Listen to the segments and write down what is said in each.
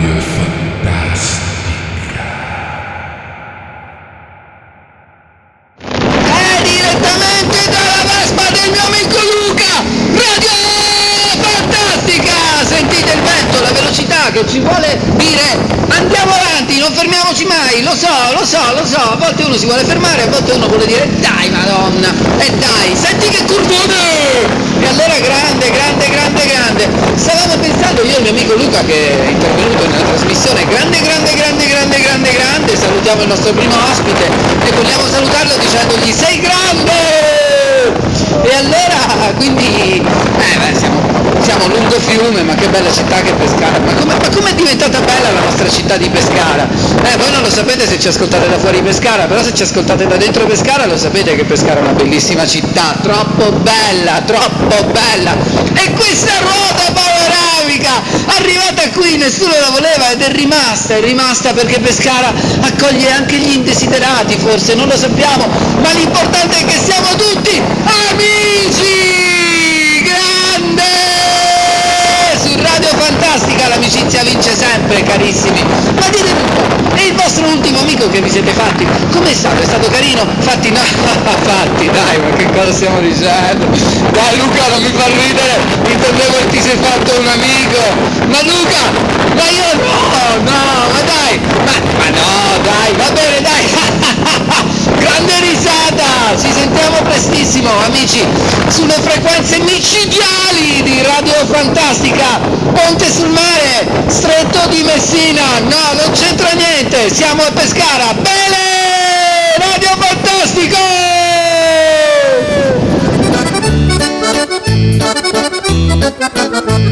Radio Fantastica. È direttamente dalla Vespa del mio amico Luca! Radio Fantastica! Sentite il vento, la velocità che ci vuole dire andiamo avanti, non fermiamoci mai, lo so, lo so, lo so, a volte uno si vuole fermare, a volte uno vuole dire dai madonna, e dai, senti che curvone! E allora grande, grande, grande, grande. Stavamo pensando io e il mio amico Luca che è intervenuto nella trasmissione, grande, grande, grande, grande, grande, grande, salutiamo il nostro primo ospite e vogliamo salutarlo dicendogli sei grande! E allora, quindi, eh beh, siamo, siamo lungo fiume, ma che bella città che è Pescara. Ma come ma com'è diventata bella la nostra città di Pescara? Eh, voi non lo sapete se ci ascoltate da fuori Pescara, però se ci ascoltate da dentro Pescara lo sapete che Pescara è una bellissima città, troppo bella, troppo bella. E questa ruota panoramica, arrivata qui, nessuno la voleva ed è rimasta, è rimasta perché Pescara accoglie anche gli indesiderati, forse, non lo sappiamo, ma l'importante è che siamo tutti amici! Grande! Su Radio Fantastica l'amicizia vince sempre, carissimi. Ma ditemi un po', e il vostro ultimo amico che vi siete fatti? Com'è stato? È stato carino? Fatti no, fatti, dai, ma che cosa stiamo dicendo? Dai Luca, non mi fa ridere, intendevo che ti sei fatto un amico. Ma Luca, ma io no, no, ma dai, ma, ma no, dai, va bene, dai. Grande risata! Ci sentiamo prestissimo, amici, sulle frequenze micidiali di Radio Fantastica, Ponte sul Mare, Stretto di Messina. No, non c'entra niente, siamo a Pescara. Bene!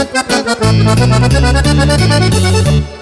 Thank you.